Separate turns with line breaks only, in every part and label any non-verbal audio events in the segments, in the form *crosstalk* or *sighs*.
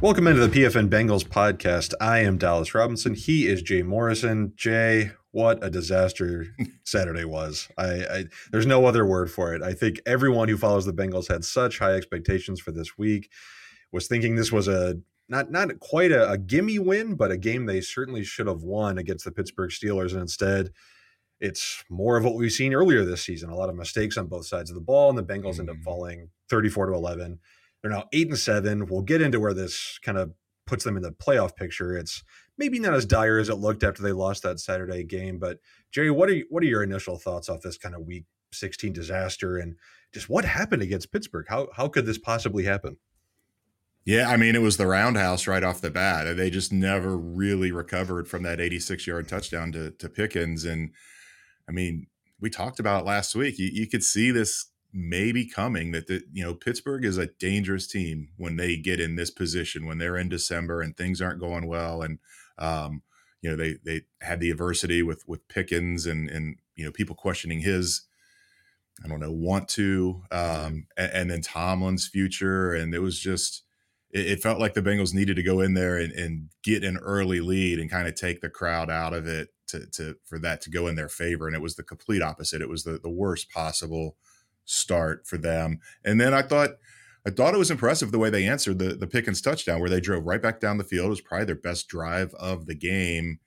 Welcome into the PFN Bengals podcast. I am Dallas Robinson. He is Jay Morrison. Jay, what a disaster *laughs* Saturday was. I, I, there's no other word for it. I think everyone who follows the Bengals had such high expectations for this week. Was thinking this was a not not quite a, a gimme win, but a game they certainly should have won against the Pittsburgh Steelers, and instead it's more of what we've seen earlier this season. A lot of mistakes on both sides of the ball, and the Bengals mm-hmm. end up mm-hmm. falling 34 to 11 they're now eight and seven. We'll get into where this kind of puts them in the playoff picture. It's maybe not as dire as it looked after they lost that Saturday game. But Jerry, what are you, what are your initial thoughts off this kind of week 16 disaster and just what happened against Pittsburgh? How how could this possibly happen?
Yeah, I mean, it was the roundhouse right off the bat. They just never really recovered from that 86 yard touchdown to, to Pickens. And I mean, we talked about last week. You, you could see this maybe coming that the, you know Pittsburgh is a dangerous team when they get in this position when they're in December and things aren't going well and um, you know they they had the adversity with with Pickens and and you know people questioning his I don't know want to um, and, and, then Tomlin's future. And it was just it, it, felt like the Bengals needed to go in there and, and get an early lead and kind of take the crowd out of it to, to for that to go in their favor. And it was the complete opposite. It was the the worst possible start for them. And then I thought I thought it was impressive the way they answered the the Pickens touchdown, where they drove right back down the field. It was probably their best drive of the game,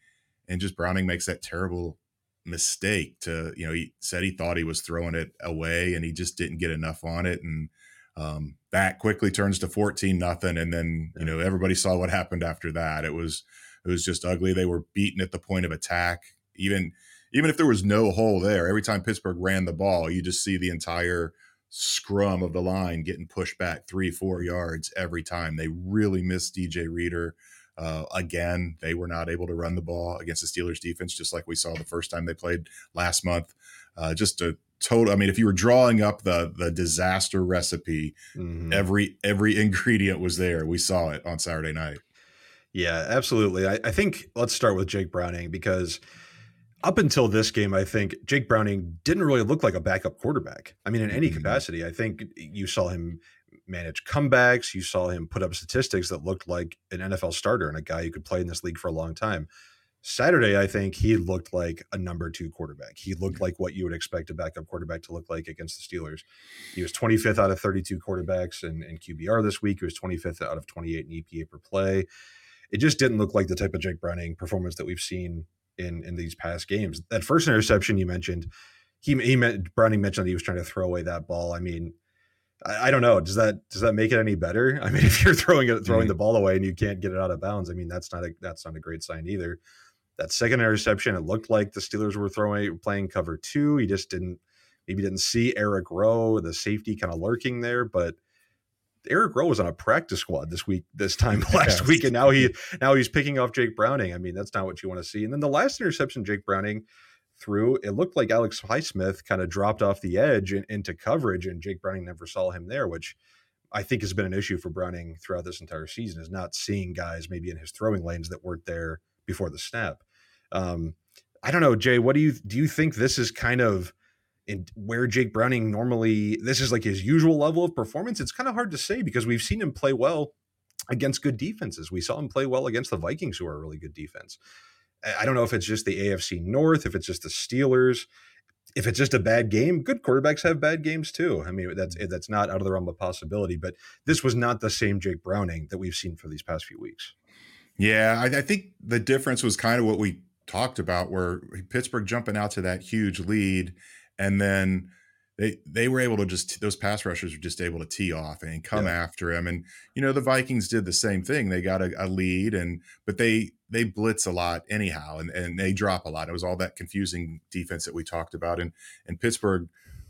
and just Browning makes that terrible mistake to you know he said he thought he was throwing it away and he just didn't get enough on it. And um, that quickly turns to 14 nothing. And then you know everybody saw what happened after that. It was it was just ugly. They were beaten at the point of attack. Even even if there was no hole there, every time Pittsburgh ran the ball, you just see the entire scrum of the line getting pushed back three, four yards every time. They really missed DJ Reader. Uh, again, they were not able to run the ball against the Steelers defense, just like we saw the first time they played last month. Uh, just a total. I mean, if you were drawing up the the disaster recipe, mm-hmm. every every *laughs* ingredient was there. We saw it on Saturday night.
Yeah, absolutely. I, I think let's start with Jake Browning because up until this game, I think Jake Browning didn't really look like a backup quarterback. I mean, in any mm-hmm. capacity, I think you saw him manage comebacks. You saw him put up statistics that looked like an NFL starter and a guy who could play in this league for a long time. Saturday, I think he looked like a number two quarterback. He looked like what you would expect a backup quarterback to look like against the Steelers. He was 25th out of 32 quarterbacks in, in QBR this week. He was 25th out of 28 in EPA per play. It just didn't look like the type of Jake Browning performance that we've seen in in these past games. That first interception you mentioned, he he meant Browning mentioned that he was trying to throw away that ball. I mean, I, I don't know. Does that does that make it any better? *laughs* I mean, if you're throwing it throwing mm-hmm. the ball away and you can't get it out of bounds, I mean that's not a that's not a great sign either. That second interception, it looked like the Steelers were throwing playing cover two. He just didn't maybe didn't see Eric Rowe, the safety, kind of lurking there, but Eric Rowe was on a practice squad this week, this time *laughs* last week, and now he now he's picking off Jake Browning. I mean, that's not what you want to see. And then the last interception Jake Browning threw, it looked like Alex Highsmith kind of dropped off the edge and, into coverage, and Jake Browning never saw him there, which I think has been an issue for Browning throughout this entire season, is not seeing guys maybe in his throwing lanes that weren't there before the snap. Um, I don't know, Jay. What do you do? You think this is kind of and where Jake Browning normally this is like his usual level of performance, it's kind of hard to say because we've seen him play well against good defenses. We saw him play well against the Vikings, who are a really good defense. I don't know if it's just the AFC North, if it's just the Steelers, if it's just a bad game. Good quarterbacks have bad games too. I mean, that's mm-hmm. that's not out of the realm of possibility. But this was not the same Jake Browning that we've seen for these past few weeks.
Yeah, I, I think the difference was kind of what we talked about, where Pittsburgh jumping out to that huge lead and then they they were able to just those pass rushers were just able to tee off and come yeah. after him. And you know the vikings did the same thing. They got a, a, lead and but they they blitz a lot anyhow and and they drop a lot. It was all that confusing defense that we talked about. And and pittsburgh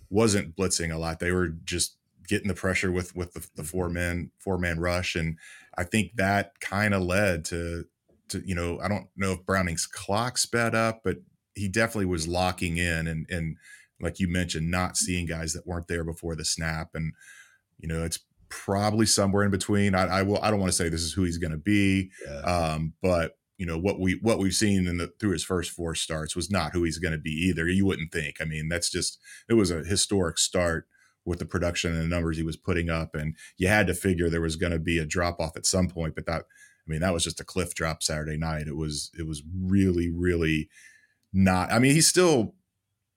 wasn't blitzing a lot. They were just getting the pressure with with the, the four mm-hmm. man four man rush. And i think that kind of led to to you know i don't know if browning's clock sped up but he definitely was locking in and and like you mentioned, not seeing guys that weren't there before the snap, and you know it's probably somewhere in between. I, I will. I don't want to say this is who he's going to be, yeah. um, but you know what we what we've seen in the through his first four starts was not who he's going to be either. You wouldn't think. I mean, that's just it was a historic start with the production and the numbers he was putting up. And you had to figure there was going to be a drop off at some point. But that, I mean, that was just a cliff drop Saturday night. It was, it was really, really not. I mean, he's still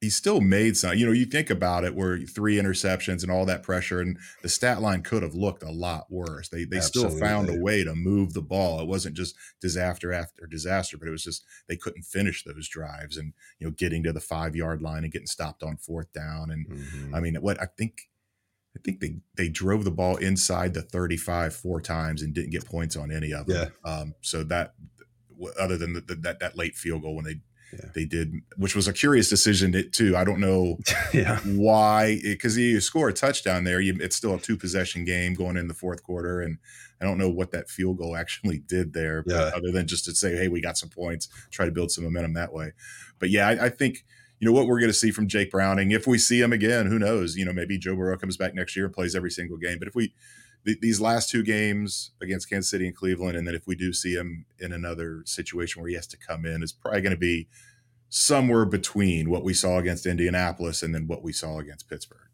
he still made some. You know, you think about it, where three interceptions and all that pressure, and the stat line could have looked a lot worse. They they Absolutely. still found a way to move the ball. It wasn't just disaster after disaster, but it was just they couldn't finish those drives, and you know, getting to the five yard line and getting stopped on fourth down. And mm-hmm. I mean, what I think. I think they, they drove the ball inside the 35 four times and didn't get points on any of them. Yeah. Um, so that, other than the, the, that that late field goal when they yeah. they did, which was a curious decision too. I don't know *laughs* yeah. why, because you score a touchdown there, you, it's still a two possession game going in the fourth quarter, and I don't know what that field goal actually did there, yeah. other than just to say, hey, we got some points, try to build some momentum that way. But yeah, I, I think you know what we're going to see from Jake Browning. If we see him again, who knows? You know, maybe Joe Burrow comes back next year and plays every single game. But if we these last two games against Kansas City and Cleveland, and then if we do see him in another situation where he has to come in, is probably going to be somewhere between what we saw against Indianapolis and then what we saw against Pittsburgh.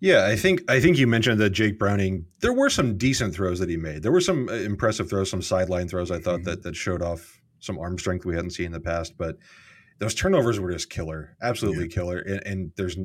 Yeah, I think I think you mentioned that Jake Browning. There were some decent throws that he made. There were some uh, impressive throws, some sideline throws. I thought mm-hmm. that that showed off some arm strength we hadn't seen in the past. But those turnovers were just killer, absolutely yeah. killer. And, and, there's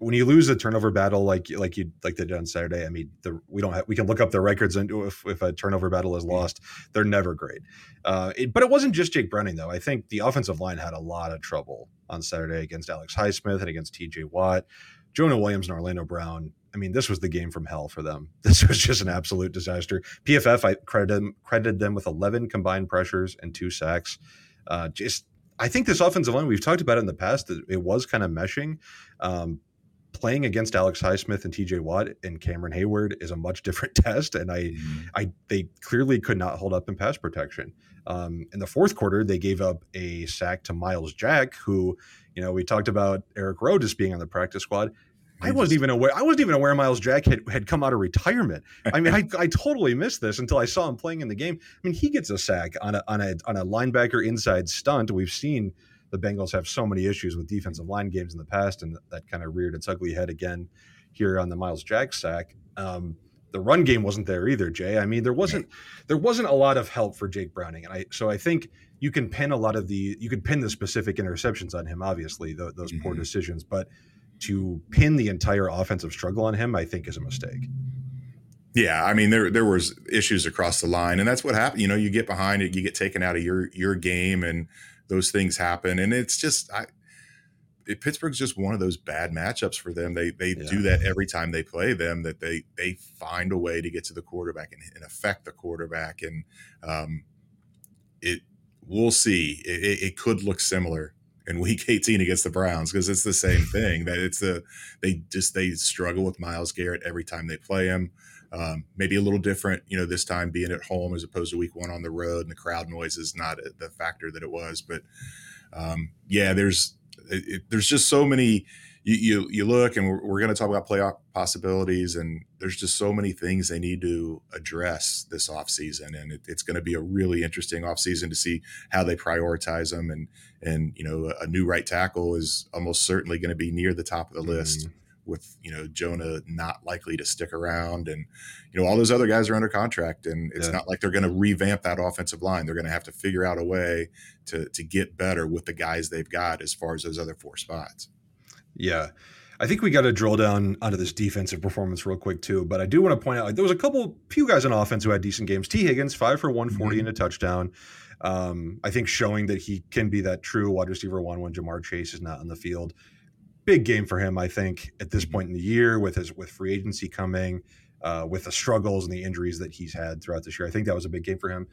when you lose a turnover battle like like you like they did on Saturday, I mean, the, we don't have we can look up the records and if, if a turnover battle is lost, they're never great. Uh, it, but it wasn't just Jake Browning though. I think the offensive line had a lot of trouble on Saturday against Alex Highsmith and against T.J. Watt, Jonah Williams, and Orlando Brown. I mean, this was the game from hell for them. *laughs* This was just an absolute disaster. PFF I credited them, credited them with 11 combined pressures and two sacks. Uh, just I think this offensive line, we've talked about it in the past, it was kind of meshing. Um, playing against Alex Highsmith and TJ Watt and Cameron Heyward is a much *laughs* different test. And I, mm-hmm. I, they clearly could not hold up in pass protection. Um, in the fourth quarter, they gave up a sack to Myles Jack, who, you know, we talked about Eric Rowe just being on the practice squad. I wasn't even aware. I wasn't even aware Myles Jack had, had come out of retirement. I mean, I, I totally missed this until I saw him playing in the game. I mean, he gets a sack on a on a on a linebacker inside stunt. We've seen the Bengals have so many issues with defensive line games in the past, and that kind of reared its ugly head again here on the Myles Jack sack. Um, the run game wasn't there either, Jay. I mean, there wasn't there wasn't a lot of help for Jake Browning, and I so I think you can pin a lot of the you can pin the specific interceptions on him, obviously the, those mm-hmm. poor decisions, but to pin the entire offensive struggle on him, I think is a mistake.
Yeah, I mean there there was issues across the line, and that's what happened. You know, you get behind it, you get taken out of your your game, and those things happen, and it's just I. It, Pittsburgh's just one of those bad matchups for them. They they yeah. do that every time they play them. That they they find a way to get to the quarterback and, and affect the quarterback, and um, it we'll see. It, it, could look similar in Week *laughs* 18 against the Browns because it's the same thing. That it's the they just they struggle with Myles Garrett every time they play him. Um, maybe a little different, you know, this time being at home as opposed to week one on the road, and the crowd noise is not the factor that it was. But um, yeah, there's it, there's just so many. You you, you look, and we're, we're going to talk about playoff possibilities, and there's just so many things they need to address this offseason. and it, it's going to be a really interesting offseason to see how they prioritize them. And and you know, a, a new right tackle is almost certainly going to be near the top of the list. Mm-hmm with you know Jonah not likely to stick around, and you know all those other guys are under contract, and it's yeah. not like they're going to revamp that offensive line. They're going to have to figure out a way to to get better with the guys they've got as far as those other four spots.
Yeah. I think we got to drill down onto this defensive performance real quick too. But I do want to point out like there was a couple few guys on offense who had decent games. Tee Higgins, five for 140 mm-hmm. and a touchdown. Um, I think showing that he can be that true wide receiver one when Ja'Marr Chase is not on the field big game for him, I think, at this mm-hmm. point in the year with his with free agency coming, uh, with the struggles and the injuries that he's had throughout this year. I think that was a big game for him.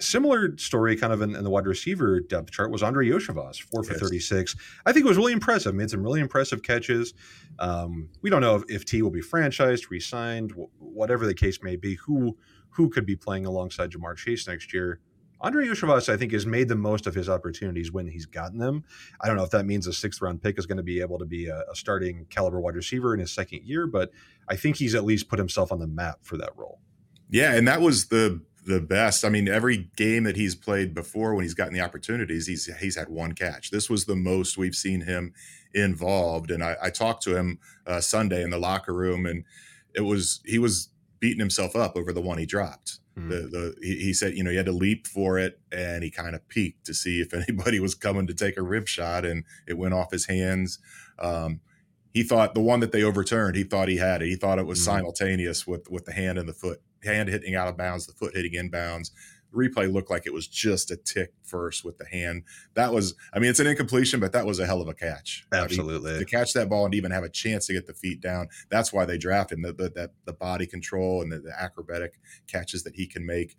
Similar story, kind of in, in the wide receiver depth chart, was Andrei Iosivas, four for yes. 36. I think it was really impressive. Made some really impressive catches. Um, we don't know if, if Tee will be franchised, re-signed, whatever the case may be. Who who could be playing alongside Ja'Marr Chase next year? Andrei Iosivas, I think, has made the most of his opportunities when he's gotten them. I don't know if that means a sixth round pick is going to be able to be a, a, starting caliber wide receiver in his second year, but I think he's at least put himself on the map for that role.
Yeah, and that was the the best. I mean, every game that he's played before when he's gotten the opportunities, he's he's had one catch. This was the most we've seen him involved. And I, I talked to him uh, Sunday in the locker room, and it was he was beating himself up over the one he dropped. The, the he, he, said, you know, he had to leap for it, and he kind of peeked to see if *laughs* anybody was coming to take a rib shot, and it went off his hands. Um, he thought the one that they overturned, he thought he had it. He thought it was mm-hmm. simultaneous with with the hand and the foot, hand hitting out of bounds, the foot hitting inbounds replay looked like it was just a tick first with the hand. That was, I mean, it's an incompletion, but that was a hell of a catch.
Absolutely.
To catch that ball and even have a chance to get the feet down. That's why they drafted him. The, the, that, the body control and the, the acrobatic catches that he can make.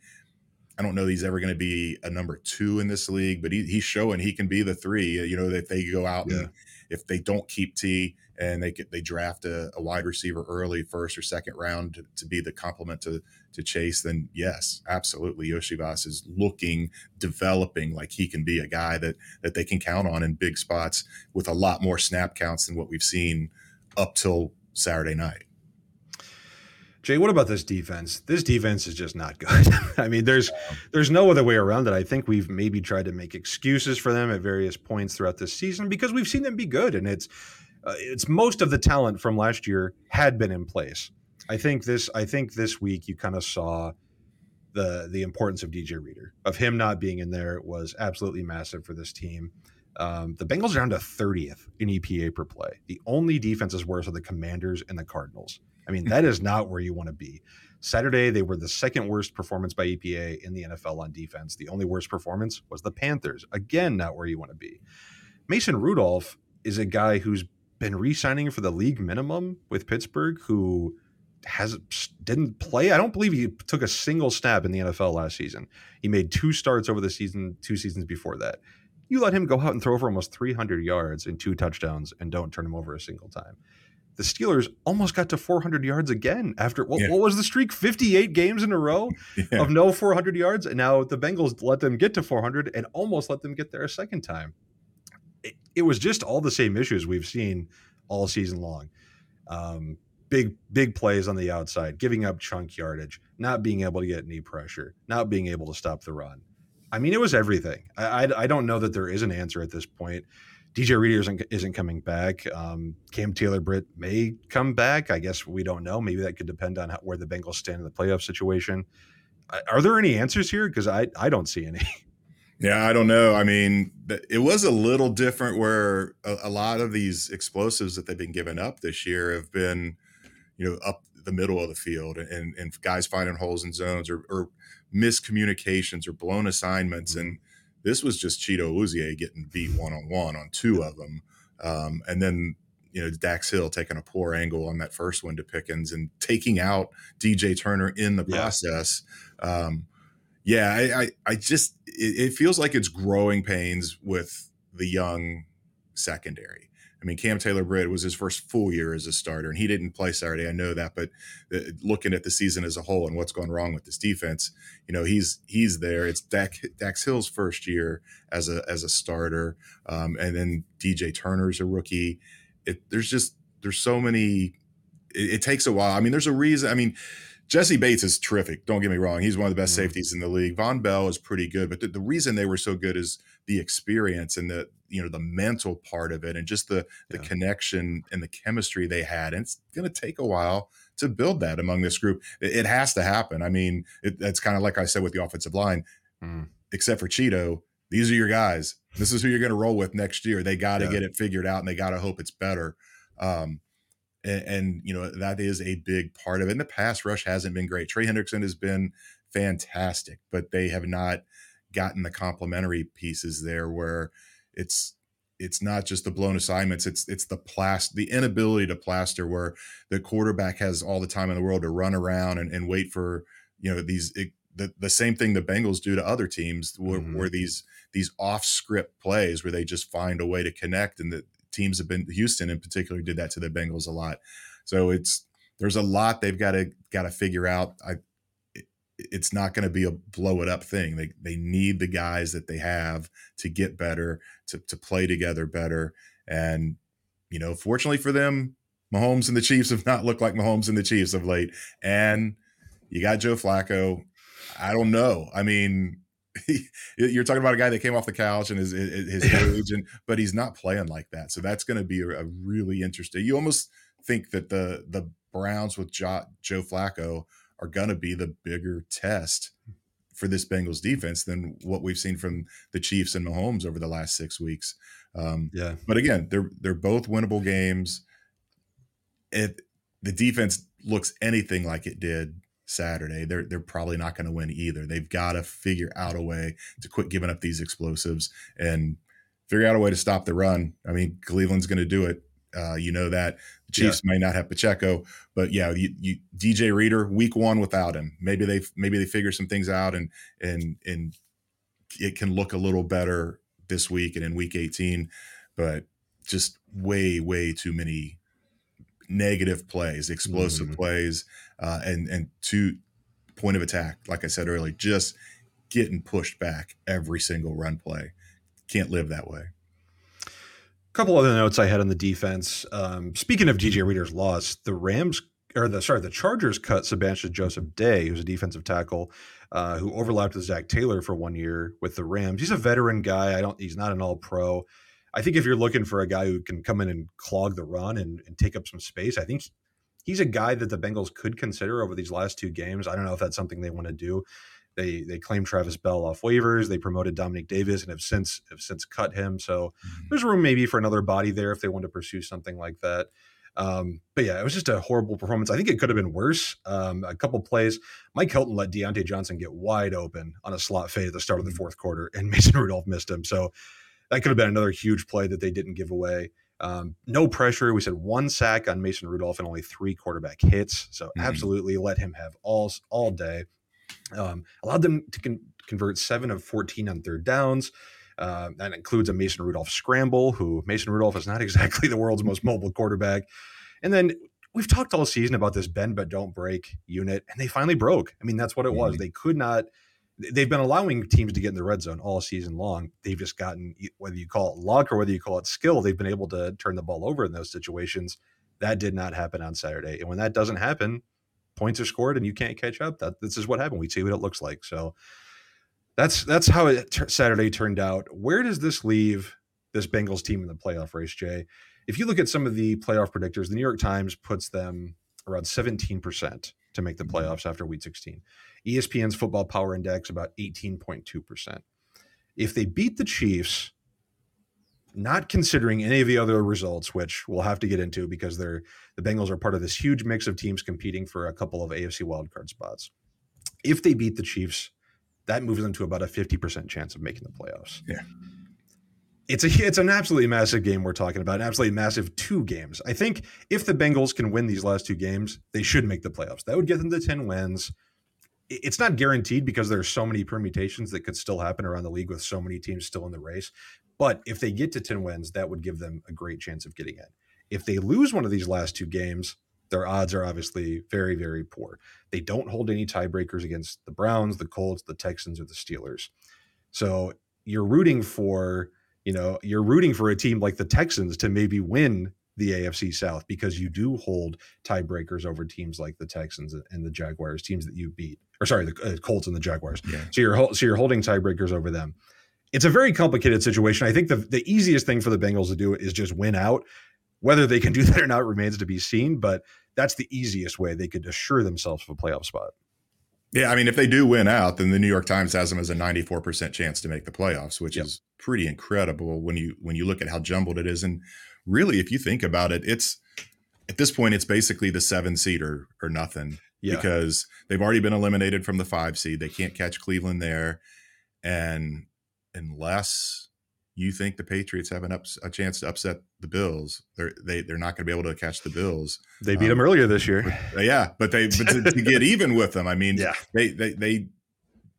I don't know he's ever going to be a number two in this league, but he, he's showing he can be the three. You know, if they go out yeah. and if they don't keep Tee and they get, they draft a, a, wide receiver early, first or second round to, to, be the complement to to Chase, then yes, absolutely, Iosivas is looking, developing like he can be a guy that that they can count on in big spots with a lot more snap counts than what we've seen up till Saturday night.
Jay, what about this defense? This defense is just not good. *laughs* I mean, there's there's no other way around it. I think we've maybe tried to make excuses for them at various points throughout this season because we've seen them be good, and it's uh, it's most of the talent from last year had been in place. I think this I think this week you kind of saw the the importance of DJ Reader of him not being in there was absolutely massive for this team. Um, the Bengals are down to 30th in EPA per play. The only defenses worse are the Commanders and the Cardinals. I mean, that is not where you want to be. Saturday, they were the second worst performance by EPA in the NFL on defense. The only worst performance was the Panthers. Again, not where you want to be. Mason Rudolph is a guy who's been re-signing for the league minimum with Pittsburgh, who has didn't play. I don't believe he took a single snap in the NFL last season. He made two starts over the season, two seasons before that. You let him go out and throw for almost 300 yards and two touchdowns and don't turn him over a single time the Steelers almost got to 400 yards again after what, yeah. what was the streak? 58 games in a row *laughs* yeah. of no 400 yards. And now the Bengals let them get to 400 and almost let them get there a second time. It, was just all the same issues we've seen all season long. Um, big, big plays on the outside, giving up chunk yardage, not being able to get knee pressure, not being able to stop the run. I mean, it was everything. I, I, I don't know that there is an answer at this point. DJ Reader isn't, isn't coming back. Um, Cam Taylor Britt may come back. I guess we don't know. Maybe that could depend on how, where the Bengals stand in the playoff situation. Are there any answers here? Because I, I don't see any. *laughs*
Yeah, I don't know. I mean, it was a little different where a, a, lot of these explosives that they've been giving up this year have been, you know, up the middle of the field and, and guys finding holes in zones or, or miscommunications or blown assignments. And this was just Chido Awuzie getting beat one on one on two of them, um, and then you know Dax Hill taking a poor angle on that first one to Pickens and taking out DJ Turner in the process. Yeah, um, yeah I, I, I just it, it feels like it's growing pains with the young secondary. I mean, Cam Taylor Britt was his first full year as a starter, and he didn't play Saturday. I know that, but uh, looking at the season as a whole and what's gone wrong with this defense, you know, he's he's there. It's Dak, Dax Hill's first year as a as a starter, um, and then DJ Turner's a rookie. It, there's just there's so many. It, it takes a while. I mean, there's a reason. I mean. Jessie Bates is terrific. Don't get me wrong; he's one of the best mm-hmm. safeties in the league. Vonn Bell is pretty good, but the, the reason they were so good is the experience and the you know the mental part of it and just the the yeah. connection and the chemistry they had and it's going to take a while to build that among this group it, it has to happen i mean it, it's kind of like i said with the offensive line mm. except for Chido these are your guys this is who you're going to roll with next year they got to yeah. get it figured out and they got to hope it's better um, and, and, you know that is a big part of it In the past, rush hasn't been great trey hendrickson has been fantastic but they have not gotten the complementary pieces there where it's it's not just the blown assignments it's it's the plast the inability to plaster where the quarterback has all the time in the world to run around and, and wait for you know these it, the, the same thing the Bengals do to other teams where, mm-hmm. where these these off script plays where they just find a way to connect and the teams have been Houston in particular did that to the Bengals a lot so it's there's a lot they've got to got to figure out I it's not going to be a blow it up thing. They they need the guys that they have to get better, to to play together better. And you know, fortunately for them, Mahomes and the Chiefs have not looked like Mahomes and the Chiefs of late. And you got Joe Flacco. I don't know. I mean, *laughs* you're talking about a guy that came off the couch and his his *laughs* age, and but he's not playing like that. So that's going to be a, a, really interesting. You almost think that the the Browns with jo, Joe Flacco are going to be the bigger test for this Bengals defense than what we've seen from the Chiefs and Mahomes over the last six weeks. Um, yeah, but again, they're they're both winnable games. If the defense looks anything like it did Saturday, they're they're probably not going to win either. They've got to figure out a way to quit giving up these explosives and figure out a way to stop the run. I mean, Cleveland's going to do it. Uh, you know that the Chiefs yeah. may not have Pacheco, but yeah, you, you, DJ Reader week one without him. Maybe they maybe they figure some things out and and and it can look a little better this week and in week 18, but just way way too many negative plays, explosive mm-hmm. plays, uh, and and to point of attack. Like I said earlier, just getting pushed back every single run play. Can't live that way.
A couple other notes I had on the defense. Um, speaking of DJ Reader's loss, the Rams or the sorry, the Chargers cut Sebastian Joseph Day, who's a defensive tackle, uh, who overlapped with Zac Taylor for one year with the Rams. He's a veteran guy. I don't. He's not an All Pro. I think if you're looking for a guy who can come in and clog the run and, and take up some space, I think he's a guy that the Bengals could consider over these last two games. I don't know if that's something they want to do. They they claimed Travis Bell off waivers. They promoted Domenique Davis and have since have since cut him. So mm-hmm. there's room maybe for another body there if they want to pursue something like that. Um, but yeah, it was just a horrible performance. I think it could have been worse. Um, a couple plays, Mike Hilton let Diontae Johnson get wide open on a slot fade at the start of the mm-hmm. fourth quarter, and *laughs* Mason Rudolph missed him. So that could have been another huge play that they didn't give away. Um, no pressure. We said one sack on Mason Rudolph and only three quarterback hits. So mm-hmm. absolutely let him have all all day. Um, allowed them to con- convert seven of 14 on third downs. Uh, that includes a Mason Rudolph scramble, who Mason Rudolph is not *laughs* exactly the world's most mobile quarterback. And then we've talked all season about this bend but don't break unit, and they finally broke. I mean, that's what it was. Mm-hmm. They could not they've been allowing teams to get in the red zone all season long. They've just gotten whether you call it luck or whether you call it skill, they've been able to turn the ball over in those situations. That did not happen on Saturday. And when that doesn't happen, points are scored and you can't catch up. That this is what happened. We see what it looks like. So that's that's how it t- Saturday turned out. Where does this leave this Bengals team in the playoff race, Jay? If you look at some of the playoff predictors, the New York Times puts them around 17% to make the mm-hmm. playoffs after week 16. ESPN's Football Power Index about 18.2%. If they beat the Chiefs, not considering any of the other results, which we'll have to get into because they're the Bengals are part of this huge mix of teams competing for a couple of AFC wildcard spots. If they beat the Chiefs, that moves them to about a 50% chance of making the playoffs.
Yeah.
It's a *laughs* it's an absolutely massive game we're talking about, an absolutely massive two games. I think if the Bengals can win these last two games, they should make the playoffs. That would get them to 10 wins it's not guaranteed because there's so many permutations that could still happen around the league with so many teams still in the race. But if they get to 10 wins, that would give them a great chance of getting in. If they lose one of these last two games, their odds are obviously very, very poor. They don't hold any tiebreakers against the Browns, the Colts, the Texans, or the Steelers. So you're rooting for, you know, you're rooting for a team like the Texans to maybe win the AFC South because you do hold tiebreakers over teams like the Texans and the Jaguars, teams that you beat, or sorry, the uh, Colts and the Jaguars. Yeah. So you're so you're holding tiebreakers over them. It's a very complicated situation. I think the the easiest thing for the Bengals to do is just win out. Whether they can do *laughs* that or not remains to be seen, but that's the easiest way they could assure themselves of a playoff spot.
Yeah, I mean, if they do win out, then the New York Times has them as a 94% chance to make the playoffs, which yep. is pretty incredible when you when you look at how jumbled it is. And really, if you think about it, it's at this point, it's basically the seven seed or, or nothing yeah. because they've already been eliminated from the five seed. They can't catch Cleveland there. And unless you think the Patriots have an ups, a chance to upset the Bills, they're they, they're not going to be able to catch the Bills.
They beat um, them earlier this year.
But, yeah, but they but to, to, get even with them, I mean, yeah. they they they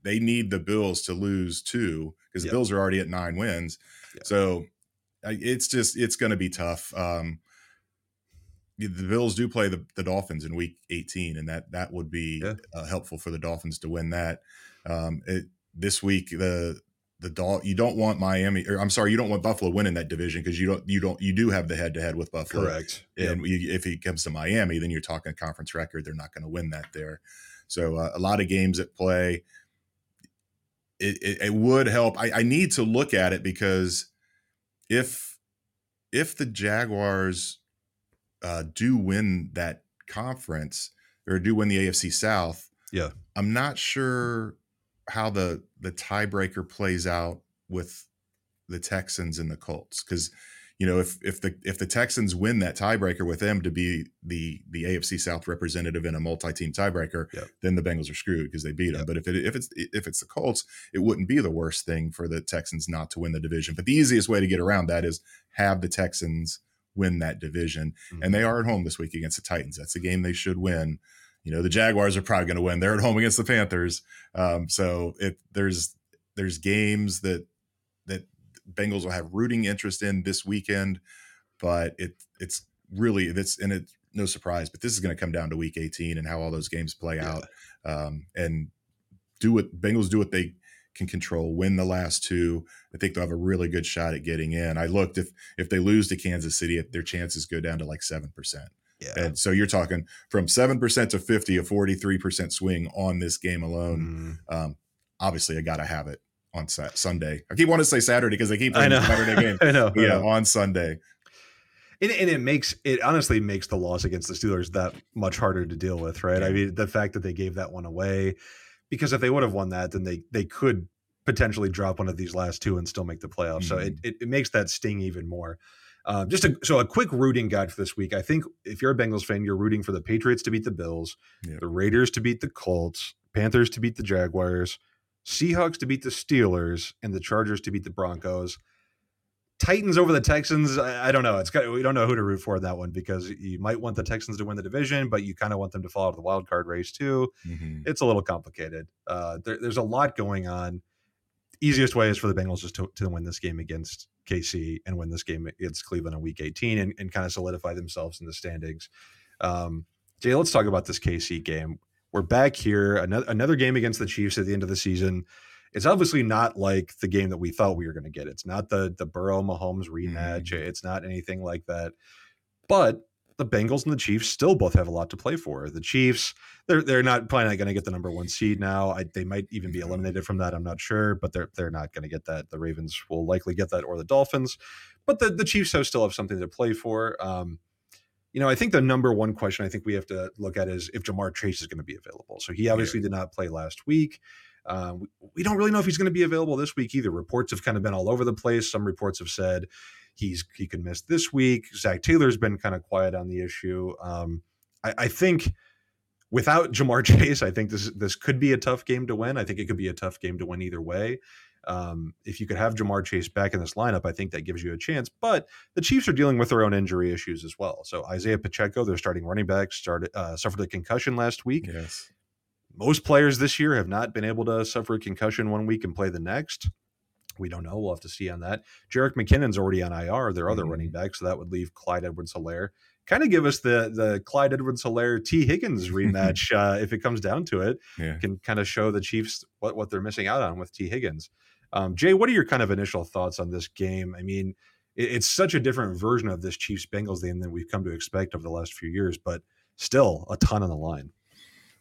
they need the Bills to lose too because the yep. Bills are already at nine wins. Yep. So it's just it's going to be tough. Um, the Bills do play the, the Dolphins in Week 18, and that that would be yeah. uh, helpful for the Dolphins to win that. Um, it, this week, the the Dol- you don't want Miami, or I'm sorry, you don't want Buffalo winning that division because you don't you don't you do have the head to head with Buffalo.
Correct.
And yep. if he comes to Miami, then you're talking conference record. They're not going to win that there. So uh, a lot of games at play. It, it, it would help. I, I need to look at it because if if the Jaguars uh, do win that conference or do win the AFC South,
yeah,
I'm not sure how the the tiebreaker plays out with the Texans and the Colts because you know if if the if the Texans win that tiebreaker with them to be the the AFC South representative in a multi-team tiebreaker,
yep.
then the Bengals are screwed because they beat them. Yep. But if it if it's if it's the Colts, it wouldn't be the worst thing for the Texans not to win the division. But the easiest way to get around that is have the Texans win that division, mm-hmm. and they are at home this week against the Titans. That's a game they should win. You know the Jaguars are probably going to win. They're at home against the Panthers, um, so it there's there's games that that Bengals will have rooting interest in this weekend, but it it's really it's and it's no surprise, but this is going to come down to Week 18 and how all those games play yeah. out, um, and do what Bengals do what they can control, win the last two. I think they'll have a really good shot at getting in. I looked if if they lose to Kansas City, their chances go down to like seven percent. Yeah. And so you're talking from seven percent to fifty, a forty three percent swing on this game alone. Mm. Um, obviously, I got to have it on Sunday. I keep wanting to say Saturday because they keep playing the Saturday game. *laughs*
I know.
Yeah,
I know.
on Sunday.
And, and, it makes it honestly makes the loss against the Steelers that much harder to deal with, right? Yeah. I mean, the fact that they gave that one away, because if they would have won that, then they they could potentially drop one of these last two and still make the playoffs. Mm-hmm. So it, it, it makes that sting even more. Uh, just a, so a quick rooting guide for this week. I think if you're a Bengals fan, you're rooting for the Patriots to beat the Bills, yep. the Raiders to beat the Colts, Panthers to beat the Jaguars, Seahawks to beat the Steelers, and the Chargers to beat the Broncos. Titans over the Texans. I, I don't know. It's got, we don't know who to root for in that one because you might want the Texans to win the division, but you kind of want them to fall out of the wild card race too. Mm-hmm. It's a little complicated. Uh, there, there's a lot going on. Easiest way is for the Bengals just to, to win this game against KC and win this game against Cleveland in Week 18 and, and kind of solidify themselves in the standings. Um, Jay, let's talk about this KC game we're back here another another game against the Chiefs at the end of the season. It's obviously not like the game that we thought we were going to get. It's not the the Burrow Mahomes rematch. Mm. It's not anything like that. But the Bengals and the Chiefs still both have a lot to play for. The Chiefs, they're they're not probably not going to get the number one seed now. I, they might even be eliminated from that. I'm not sure, but they're they're not going to get that. The Ravens will likely get that, or the Dolphins. But the the Chiefs have still have something to play for. Um, you know, I think the number one question I think we have to look at is if Ja'Marr Chase is going to be available. So he obviously yeah. did not play last week. Um, we, we, don't really know if he's going to be available this week either. Reports have kind of been all over the place. Some reports have said he's he can miss this week. Zac Taylor's been kind of quiet on the issue. Um, I, I think without Ja'Marr *laughs* Chase, I think this this could be a tough game to win. I think it could be a tough game to win either way. Um, if you could have Ja'Marr Chase back in this lineup, I think that gives you a chance. But the Chiefs are dealing with their own injury issues as well. So Isaiah Pacheco, their starting running back, started uh, suffered a concussion last week.
Yes.
Most players this year have not been able to suffer a concussion one week and play the next. We don't know. We'll have to see on that. Jerick McKinnon's already on IR, their other mm-hmm. running back, so that would leave Clyde Edwards Helaire. Kind of give us the the Clyde Edwards Helaire Tee Higgins rematch *laughs* uh, if it comes down to it. Yeah. Can kind of show the Chiefs what, what they're missing out on with Tee Higgins. Um, Jay, what are your kind of initial thoughts on this game? I mean, it, it's such a different version of this Chiefs Bengals game than we've come to expect over the last few years, but still a ton on the line.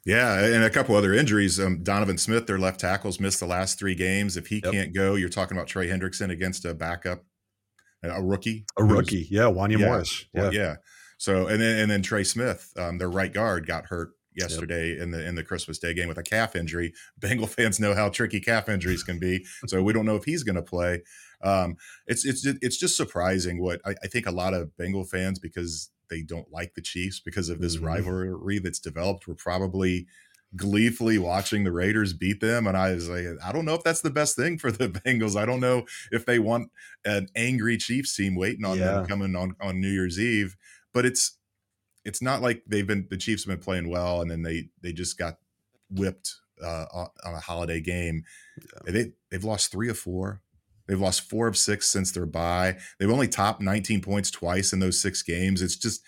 Yeah, and a couple other injuries. Um, Donovan Smith, their left tackles, missed the last three games. If he yep. can't go, you're talking about Trey Hendrickson against a backup, a rookie,
a rookie. Yeah, Wanya
yeah,
Morris.
Yeah. yeah. So and then and then Trey Smith, um, their right guard, got hurt yesterday yep. in the in the Christmas Day game with a calf injury. *laughs* Bengal fans know how tricky calf injuries can be, *laughs* so we don't know if he's going to play. Um, it's it's it's just surprising what I, I, think a lot of Bengal fans because they don't like the Chiefs because of this mm-hmm. rivalry that's developed. We're probably gleefully watching the Raiders beat them. And I was like, I don't know if that's the best thing for the *laughs* Bengals. I don't know if they want an angry Chiefs team waiting on yeah. them coming on, on New Year's Eve. But it's it's not like they've been the Chiefs have been playing well and then they they just got whipped uh, on a holiday game. Yeah. They they've lost three of four. They've lost four of six since their bye. They've only topped 19 points twice in those six games. It's just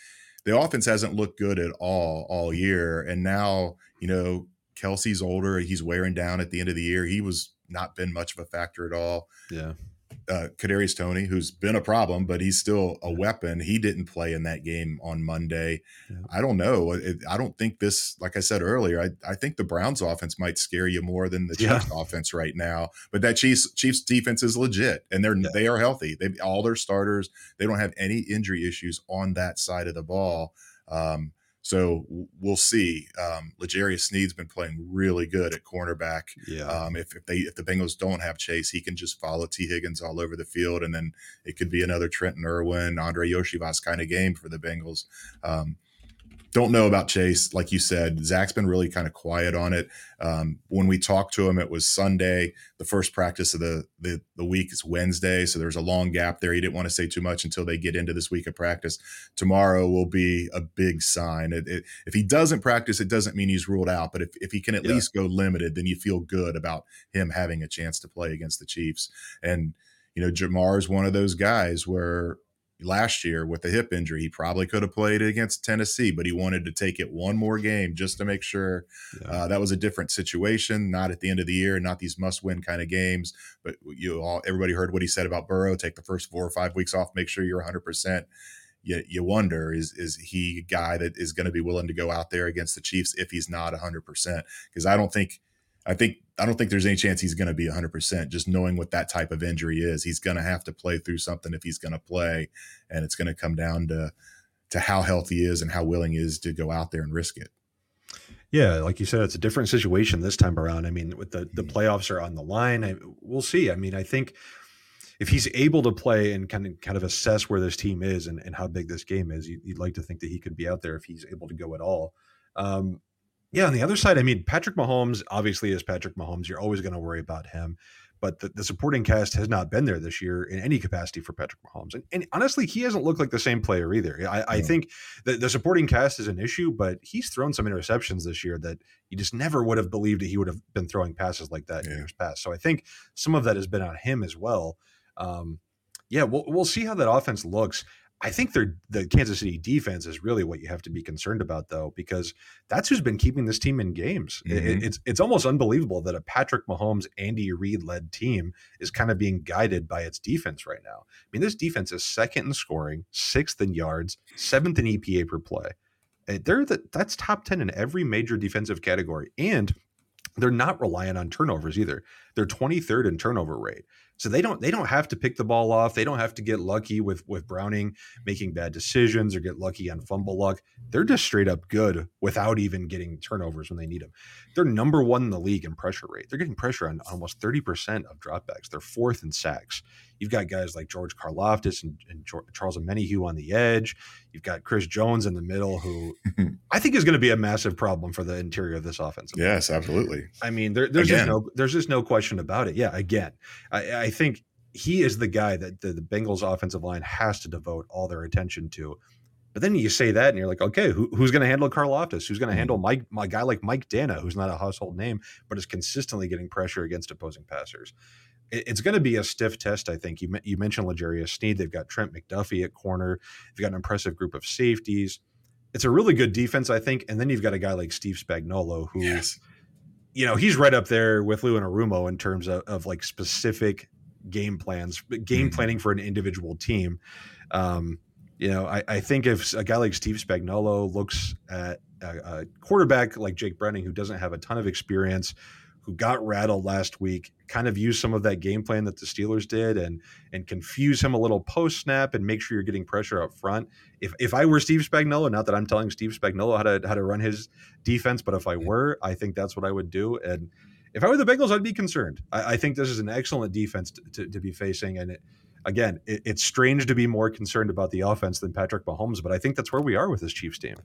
the offense hasn't looked good at all all year. And now you know Kelce's older. He's wearing down at the end of the year. He was not been much of a factor at all.
Yeah.
Uh, Kadarius Toney, who's been a problem, but he's still a weapon. He didn't play in that game on Monday. Yeah. I don't know. It, I don't think this, like I said earlier, I, I think the Browns offense might scare you more than the Chiefs yeah. offense right now. But that Chiefs Chiefs defense is legit, and they're yeah. they are healthy. They all their starters. They don't have any injury issues on that side of the ball. Um, so we'll see. Um, L'Jarius Sneed's been playing really good at cornerback.
Yeah.
Um, if, if they if the Bengals don't have Chase, he can just follow Tee Higgins all over the field, and then it could be another Trenton Irwin, Andrei Iosivas kind of game for the Bengals. Um, don't know about Chase. Like you said, Zac's been really kind of quiet on it. Um, when we talked to him, it was Sunday. The first practice of the, the, the week is Wednesday, so there's a long gap there. He didn't want to say too much until they get into this week of practice. Tomorrow will be a big sign. It, it, if he doesn't practice, it doesn't mean he's ruled out. But if, if he can at yeah. least go limited, then you feel good about him having a chance to play against the Chiefs. And you know, Ja'Marr is one of those guys where last year with the hip injury. He probably could have played against Tennessee, but he wanted to take it one more game just to make sure yeah. uh, that was a different situation. Not at the end of the year, not these must-win kind of games. But you all, everybody heard what he said about Burrow. Take the first four or five weeks off. Make sure you're 100. percent you, you wonder is is he a guy that is going to be willing to go out there against the Chiefs if he's not 100%? Because I don't think I think I don't think there's any chance he's going to be 100%. Just knowing what that type of injury is, he's going to have to play through something if he's going to play, and it's going to come down to to how healthy he is and how willing he is to go out there and risk it.
Yeah, like you said, it's a different situation this time around. I mean, with the the mm-hmm. playoffs are on the line, I, we'll see. I mean, I think if he's able to play and kind of kind of assess where this team is and, and how big this game is, you'd, you'd like to think that he could be out there if he's able to go at all. Um, yeah, on the other side, I mean, Patrick Mahomes obviously is Patrick Mahomes. You're always going to worry about him. But the, the, supporting cast has not been there this year in any capacity for Patrick Mahomes. And, and honestly, he hasn't looked like the same player either. I, I think the, the supporting cast is an issue, but he's thrown some interceptions this year that you just never would have believed that he would have been throwing passes like that yeah. in years past. So I think some of that has been on him as well. Um, yeah, we'll, we'll see how that offense looks. I think they're the Kansas City defense is really what you have to be concerned about, though, because that's who's been keeping this team in games. Mm-hmm. It, it's it's almost unbelievable that a Patrick Mahomes, Andy Reid led team is kind of being guided by its defense right now. I mean, this defense is second in scoring, sixth in yards, seventh in EPA per play. Eh, they're the, that's top ten in every major defensive category, and they're not reliant on turnovers either. They're 23rd in turnover rate. So they don't they don't have to pick the ball off. They don't have to get lucky with with Browning making bad decisions or get lucky on fumble luck. They're just straight up good without even getting turnovers when they need them. They're number one in the league in pressure rate. They're getting pressure on almost 30% of dropbacks. They're fourth in sacks. You've got guys like George Karlaftis and, and Charles Omenihu on the edge. You've got Chris Jones in the middle, who *laughs* I think is going to be a massive problem for the interior of this offense.
Yes, absolutely.
I mean, there, there's again. just no there's just no question about it. Yeah, again, I, I think he is the guy that the, the Bengals offensive line has to devote all their attention to. But then you say that, and you're like, okay, who, who's going to handle Karlaftis? Who's going to handle mm-hmm. Mike, my guy like Mike Danna, who's not a household name, but is consistently getting pressure against opposing passers? It, it's going to be a stiff test, I think. You you mentioned L'Jarius Sneed. They've got Trent McDuffie at corner. They've got an impressive group of safeties. It's a really good defense, I think. And then you've got a guy like Steve Spagnuolo, who, yes. you know, he's right up there with Lou Anarumo in terms of, of like specific game plans, game mm-hmm. planning for an individual team. Um, you know, I, I, think if a guy like Steve Spagnuolo looks at a, a, quarterback like Jake Browning, who doesn't have a ton of experience, who got rattled last week, kind of use some of that game plan that the Steelers did and and confuse him a little post snap and make sure you're getting pressure up front. If if I were Steve Spagnuolo, not that I'm telling Steve Spagnuolo how to how to run his defense, but if I were, I think that's what I would do. And if I were the Bengals, I'd be concerned. I, I think this is an excellent defense to, to, to be facing. And it, again, it, it's strange to be more concerned about the offense than Patrick Mahomes, but I think that's where we are with this Chiefs team.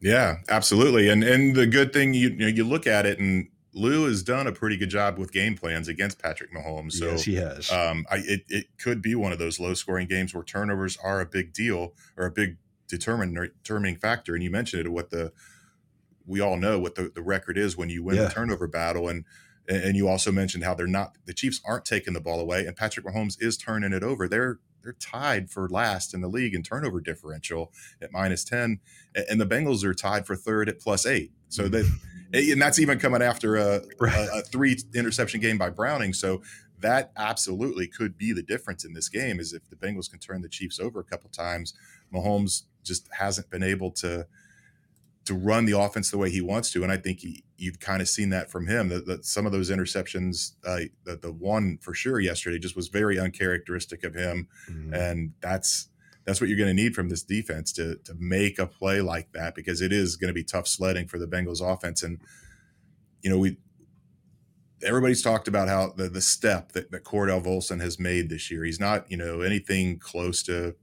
Yeah, absolutely. And and the good thing you you, know, you look at it and Lou has done a pretty good job with game plans against Patrick Mahomes. So,
yes, he has.
Um, I, it, it could be one of those low scoring games where turnovers are a big deal or a big determining determining factor. And you mentioned it, what the we all know what the, the record is when you win yeah. the turnover battle. And and you also mentioned how they're not the Chiefs aren't taking the ball away, and Patrick Mahomes is turning it over. They're they're tied for last in the league in turnover differential at minus ten, and the Bengals are tied for third at plus eight. So mm. that and that's even coming after a, *laughs* a, a, three interception game by Browning. So that absolutely could be the difference in this game. Is if the Bengals can turn the Chiefs over a couple times, Mahomes just hasn't been able to to run the offense the way he wants to. And I think he, you've kind of seen that from him. That, some of those interceptions, uh, the, the one for sure yesterday, just was very uncharacteristic of him. Mm-hmm. And that's that's what you're going to need from this defense to to make a play like that because it is going to be tough sledding for the Bengals offense. And you know we everybody's talked about how the the step that, that Cordell Volson has made this year. He's not you know anything close to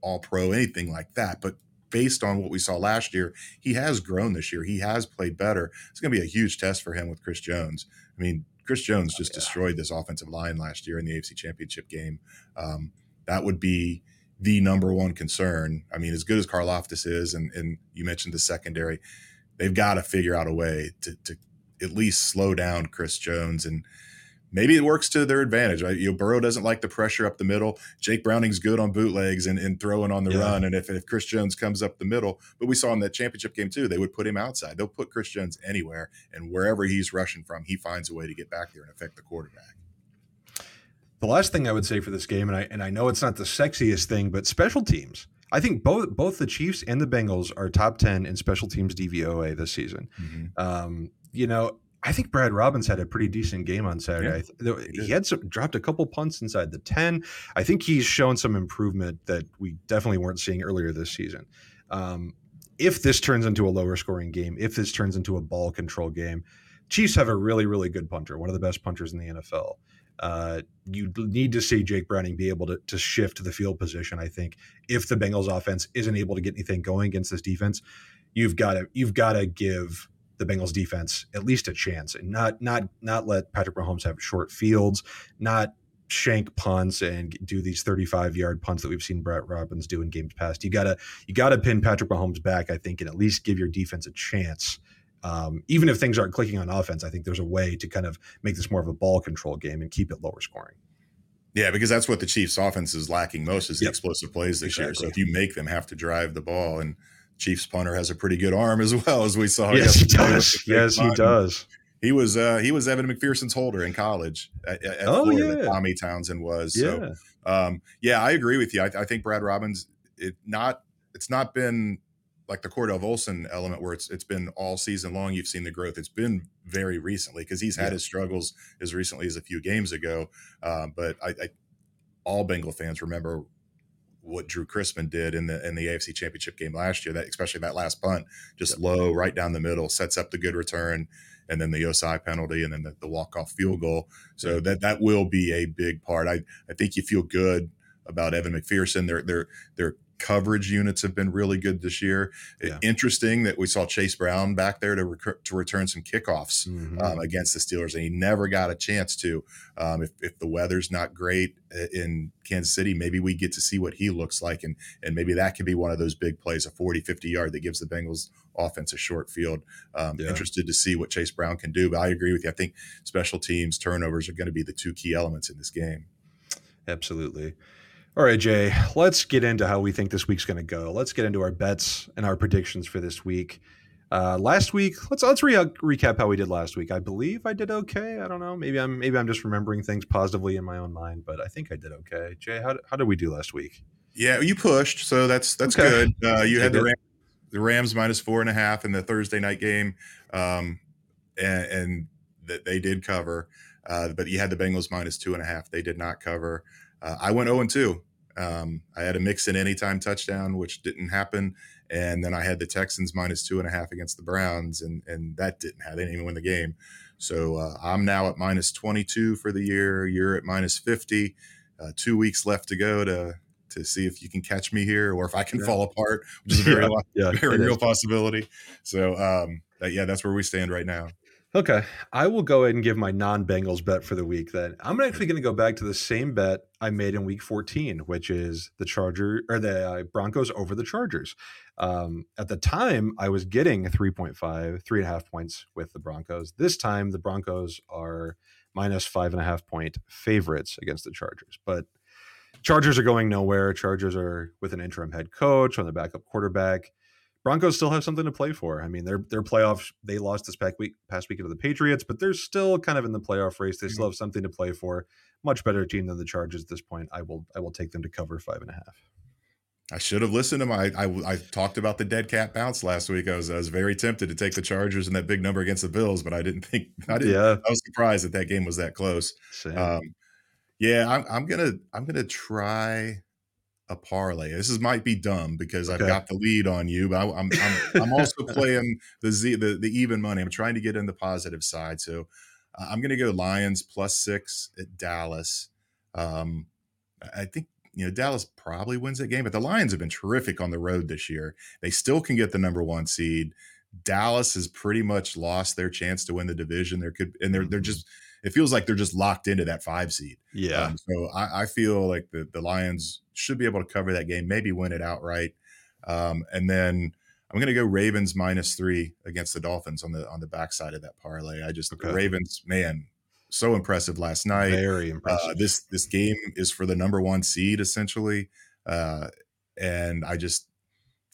all pro, anything like that, but based on what we saw last year, he has grown this year. He has played better. It's going to be a huge test for him with Chris Jones. I mean, Chris Jones just oh, yeah. destroyed this offensive line last year in the AFC Championship game. Um, that would be the number one concern. I mean, as good as Karlaftis is, and, and you mentioned the secondary, they've got to figure out a way to, to at least slow down Chris Jones and – maybe it works to their advantage. Right? You know, Burrow doesn't like the pressure up the middle. Jake Browning's good on bootlegs and, and throwing on the yeah. run. And if, if Chris Jones comes up the middle, but we saw in that championship game too, they would put him outside. They'll put Chris Jones anywhere, and wherever he's rushing from, he finds a way to get back there and affect the quarterback.
The last thing I would say for this game, and I and I know it's not the sexiest thing, but special teams. I think both both the Chiefs and the Bengals are top ten in special teams DVOA this season. Mm-hmm. Um, you know, I think Brad Robbins had a pretty decent game on Saturday. Yeah, he, he had some dropped a couple punts inside the 10. I think he's shown some improvement that we definitely weren't seeing earlier this season. Um, if this turns into a lower scoring game, if this turns into a ball control game, Chiefs have a really, really good punter, one of the best punters in the NFL. Uh, you need to see Jake Browning be able to, to shift the field position. I think if the Bengals offense isn't able to get anything going against this defense, you've got to you've got to give the Bengals defense at least a chance and not not not let Patrick Mahomes have short fields, not shank punts and do these 35 yard punts that we've seen Brad Robbins do in games past. You gotta you gotta pin Patrick Mahomes back, I think, and at least give your defense a chance. Um, even if things aren't clicking on offense, I think there's a way to kind of make this more of a ball control game and keep it lower scoring.
Yeah, because that's what the Chiefs' offense is lacking most is the yep. explosive plays this exactly. year. So if you make them have to drive the ball and Chiefs punter has a pretty good arm as *laughs* well as we saw.
Yes, he does. Yes, he does.
He was uh, he was Evan McPherson's holder in college at, at oh, Florida. Yeah. Tommy Townsend was. Yeah. So, um, yeah, I agree with you. I, I, think Brad Robbins. It not it's not been like the Cordell Volson element where it's it's been all season long. You've seen the growth. It's been very recently because he's had yeah. his struggles as recently as a few games ago. Um, but I, I all Bengal fans remember what Drue Chrisman did in the in the AFC Championship game last year. That especially that last punt, just yep. low, right down the middle, sets up the good return, and then the Ossai penalty, and then the, the walk off field goal. So that that will be a big part. I I think you feel good about Evan McPherson. They're they're they're coverage units have been really good this year. Yeah. Interesting that we saw Chase Brown back there to rec- to return some kickoffs mm-hmm. um, against the Steelers, and he never got a chance to. Um, if, if the weather's not great uh, in Kansas City, maybe we get to see what he looks like, and and maybe that could be one of those big plays, a 40, 50 yard that gives the Bengals offense a short field. Um, yeah. Interested to see what Chase Brown can do, but I agree with you. I think special teams turnovers are going to be the two key elements in this game.
Absolutely. All right, Jay, let's get into how we think this week's going to go. Let's get into our bets and our predictions for this week. Uh, last week, let's let's re- recap how we did last week. I believe I did okay. I don't know. Maybe I'm maybe I'm just remembering things positively in my own mind, but I think I did okay. Jay, how, how did we do last week?
Yeah, you pushed, so that's that's okay. good. Uh, you had the Rams, the Rams minus four and a half in the Thursday night game, um, and, and that they did cover. Uh, but you had the Bengals minus two and a half. They did not cover. Uh, I went 0 and 2. Um, I had a Mixon anytime touchdown, which didn't happen. And then I had the Texans minus two and a half against the Browns, and, and that didn't happen. They didn't even win the game. So uh, I'm now at minus 22 for the year. You're at minus 50. Uh, two weeks left to go to to see if you can catch me here or if I can yeah. fall apart, which is a very, *laughs* yeah, yeah, very real possibility. So, um, that, yeah, that's where we stand right now.
Okay. I will go ahead and give my non Bengals bet for the week then. I'm actually going to go back to the same bet I made in week 14, which is the Charger or the uh, Broncos over the Chargers. Um, at the time, I was getting 3.5, three and a half points with the Broncos. This time, the Broncos are minus five and a half point favorites against the Chargers. But Chargers are going nowhere. Chargers are with an interim head coach on the backup quarterback. Broncos still have something to play for. I mean, their their playoffs they lost this past week past weekend to the Patriots, but they're still kind of in the playoff race. They still mm-hmm. have something to play for. Much better team than the Chargers at this point. I will I will take them to cover five and a half.
I should have listened to my. I, I talked about the dead cat bounce last week. I was I was very tempted to take the Chargers and that big number against the Bills, but I didn't think *laughs* I didn't. Yeah. I was surprised that that game was that close. Um, yeah, I'm, I'm gonna I'm gonna try a parlay. This is might be dumb because okay. I've got the lead on you, but I, am I'm, I'm I'm also *laughs* playing the Z the the even money. I'm trying to get in the positive side, so uh, I'm gonna go Lions plus six at Dallas. Um, I think you know, Dallas probably wins that game, but the Lions have been terrific on the road this year. They still can get the number one seed. Dallas has pretty much lost their chance to win the division. There could, and they're they're mm-hmm. just. It feels like they're just locked into that five seed.
Yeah. Um,
so I, I, feel like the the Lions should be able to cover that game, maybe win it outright. Um, and then I'm going to go Ravens minus three against the Dolphins on the on the backside of that parlay. I just okay. the Ravens, man, so impressive last night.
Very uh, impressive.
Uh, this this game is for the number one seed essentially, uh, and I just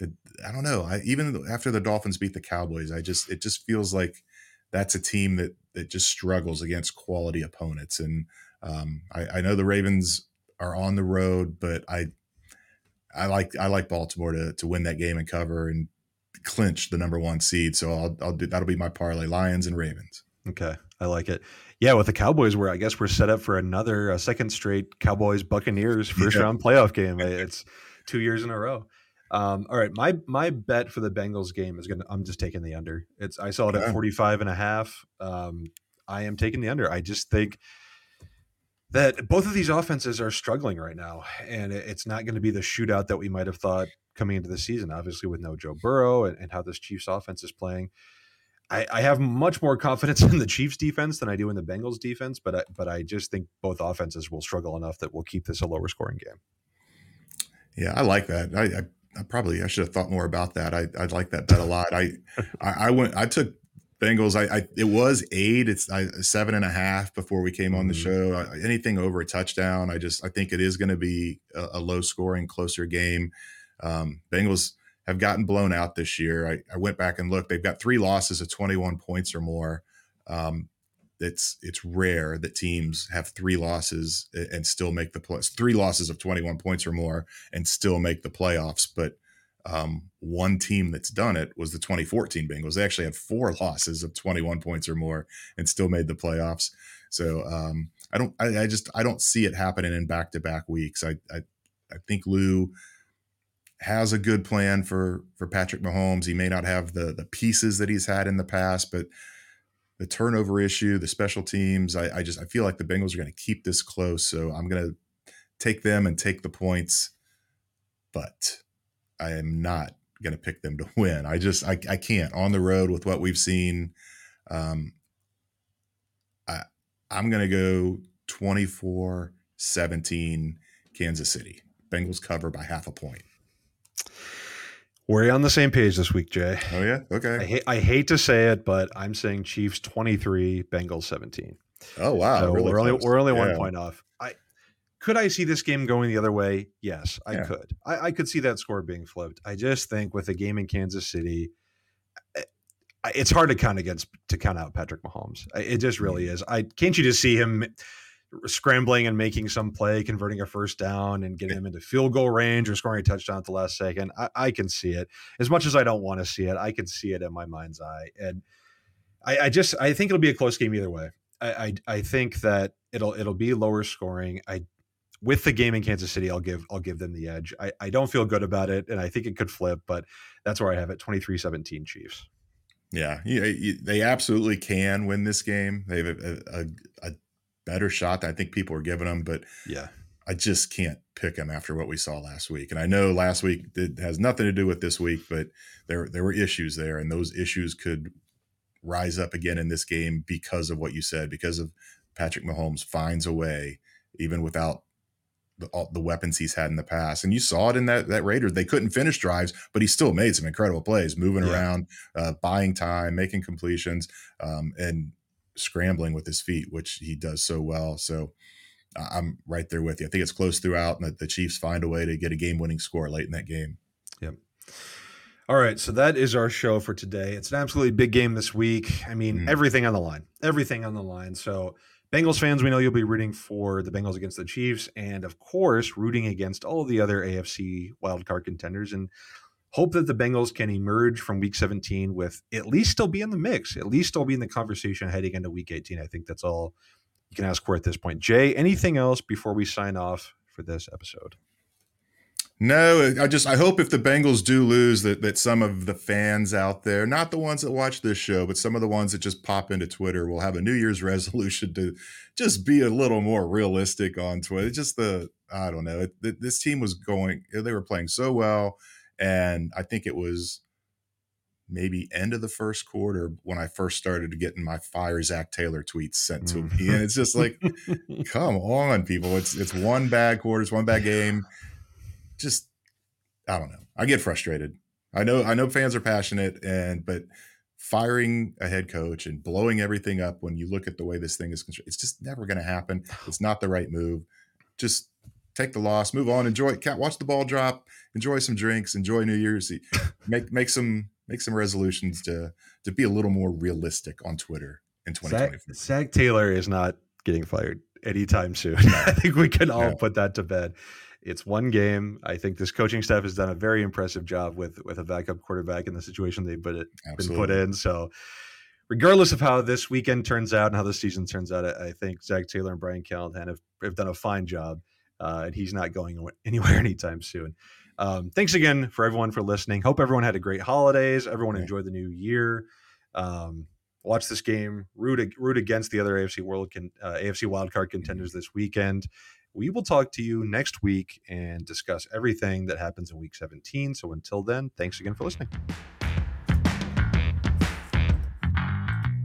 I don't know. I even after the Dolphins beat the Cowboys, I just it just feels like that's a team that that just struggles against quality opponents. And um, I, I know the Ravens are on the road, but I I like I like Baltimore to to win that game and cover and clinch the number one seed. So I'll I'll do that'll be my parlay: Lions and Ravens.
Okay, I like it. Yeah, with the Cowboys, where I guess we're set up for another second straight Cowboys Buccaneers first yeah. round playoff game. It's two years in a row. Um, all right, my my bet for the Bengals game is gonna. I'm just taking the under. It's I saw it at 45 and a half. Um, I am taking the under. I just think that both of these offenses are struggling right now, and it's not going to be the shootout that we might have thought coming into the season. Obviously, with no Joe Burrow and, and how this Chiefs offense is playing. I, I, have much more confidence *laughs* in the Chiefs defense than I do in the Bengals defense, but I, but I just think both offenses will struggle enough that we'll keep this a lower scoring game.
Yeah, I like that. I, I, I probably I should have thought more about that. I I like that bet a lot. I I, went I took Bengals. I, I it was eight. It's I, seven and a half before we came on the mm-hmm. show. anything over a touchdown, I just I think it is going to be a, a, low scoring, closer game. Um, Bengals have gotten blown out this year. I, I, went back and looked; they've got three losses of 21 points or more. Um, it's it's rare that teams have three losses and still make the playoffs. Three losses of 21 points or more and still make the playoffs. But um, one team that's done it was the 2014 Bengals. They actually had four *laughs* losses of 21 points or more and still made the playoffs. So um, I don't, I, I, just, I don't see it happening in back to back weeks. I, I, I think Lou has a good plan for for Patrick Mahomes. He may not have the the pieces that he's had in the past, but the turnover issue, the special teams, I, I just I feel like the Bengals are going to keep this close. So I'm going to take them and take the points, but I am not going to pick them to win. I just I, I can't on the road with what we've seen. Um, I I'm going to go 24 17 Kansas City. Bengals cover by half a point.
We're on the same page this week, Jay.
Oh yeah, okay.
I hate, I hate to say it, but I'm saying Chiefs 23, Bengals 17.
Oh wow,
so really we're only we're only yeah. one point off. I could I see this game going the other way? Yes, I yeah. could. I, I, could see that score being flipped. I just think with a game in Kansas City, eh, it's hard to count against to count out Patrick Mahomes. It just really mm. is. I can't you just see him scrambling and making some play, converting a first down and getting them into field goal range or scoring a touchdown at the last second. I, I can see it. As much as I don't want to see it, I can see it in my mind's eye. And I, I just I think it'll be a close game either way. I, I, I think that it'll it'll be lower scoring. I with the game in Kansas City, I'll give I'll give them the edge. I, I don't feel good about it, and I think it could flip, but that's where I have it 23-17 Chiefs.
Yeah, yeah, they absolutely can win this game. They have a, a, a better shot than I think people are giving them. But
yeah,
I just can't pick them after what we saw last week. And I know last week it has nothing to do with this week, but there there were issues there, and those issues could rise up again in this game because of what you said, because of Patrick Mahomes finds a way even without the, all, the weapons he's had in the past. And you saw it in that that Raiders. They couldn't finish drives, but he still made some incredible plays, moving yeah. around, uh, buying time, making completions, um, and scrambling with his feet, which he does so well. So I'm right there with you. I think it's close throughout, and the Chiefs find a way to get a game winning score late in that game.
Yep. All right, so that is our show for today. It's an absolutely big game this week. I mean, mm. everything on the line, everything on the line. So, Bengals fans, we know you'll be rooting for the Bengals against the Chiefs, and of course, rooting against all the other AFC wildcard contenders. And hope that the Bengals can emerge from week 17 with at least still be in the mix, at least still be in the conversation heading into week 18. I think that's all you can ask for at this point. Jay, anything else before we sign off for this episode?
No, I just I hope if the Bengals do lose that that some of the fans out there, not the ones that watch this show, but some of the ones that just pop into Twitter will have a New Year's *laughs* resolution to just be a little more realistic on Twitter. just the I don't know. It, this team was going they were playing so well and I think it was maybe end of the first quarter when I first started getting my fire Zac Taylor tweets sent to mm. me. And it's just like, *laughs* come on, people. It's it's one bad quarter, it's one bad game. Just I don't know. I get frustrated. I know I know fans are passionate and but firing a head coach and blowing everything up when you look at the way this thing is constructed, it's just never going to happen. *sighs* It's not the right move. Just take the loss, move on, enjoy it. Watch the ball drop, enjoy some drinks, enjoy New Year's. *laughs* Make make some make some resolutions to to be a little more realistic on Twitter in 2024.
Zach, Zac Taylor is not getting fired anytime soon. *laughs* I think we can all yeah. put that to bed. It's one game. I think this coaching staff has done a very impressive job with with a backup quarterback in the situation they've been, been put in. So regardless of how this weekend turns out and how the season turns out, I, I think Zac Taylor and Brian Callahan have, have done a fine job uh, and he's not going *laughs* anywhere anytime soon. Um, thanks again for everyone for listening. Hope everyone had a great holidays. Everyone enjoyed the new year. Um, watch this game. Root root against the other AFC World can, uh, AFC wildcard contenders this weekend. We will talk to you next week and discuss everything that happens in Week 17. So until then, thanks again for listening.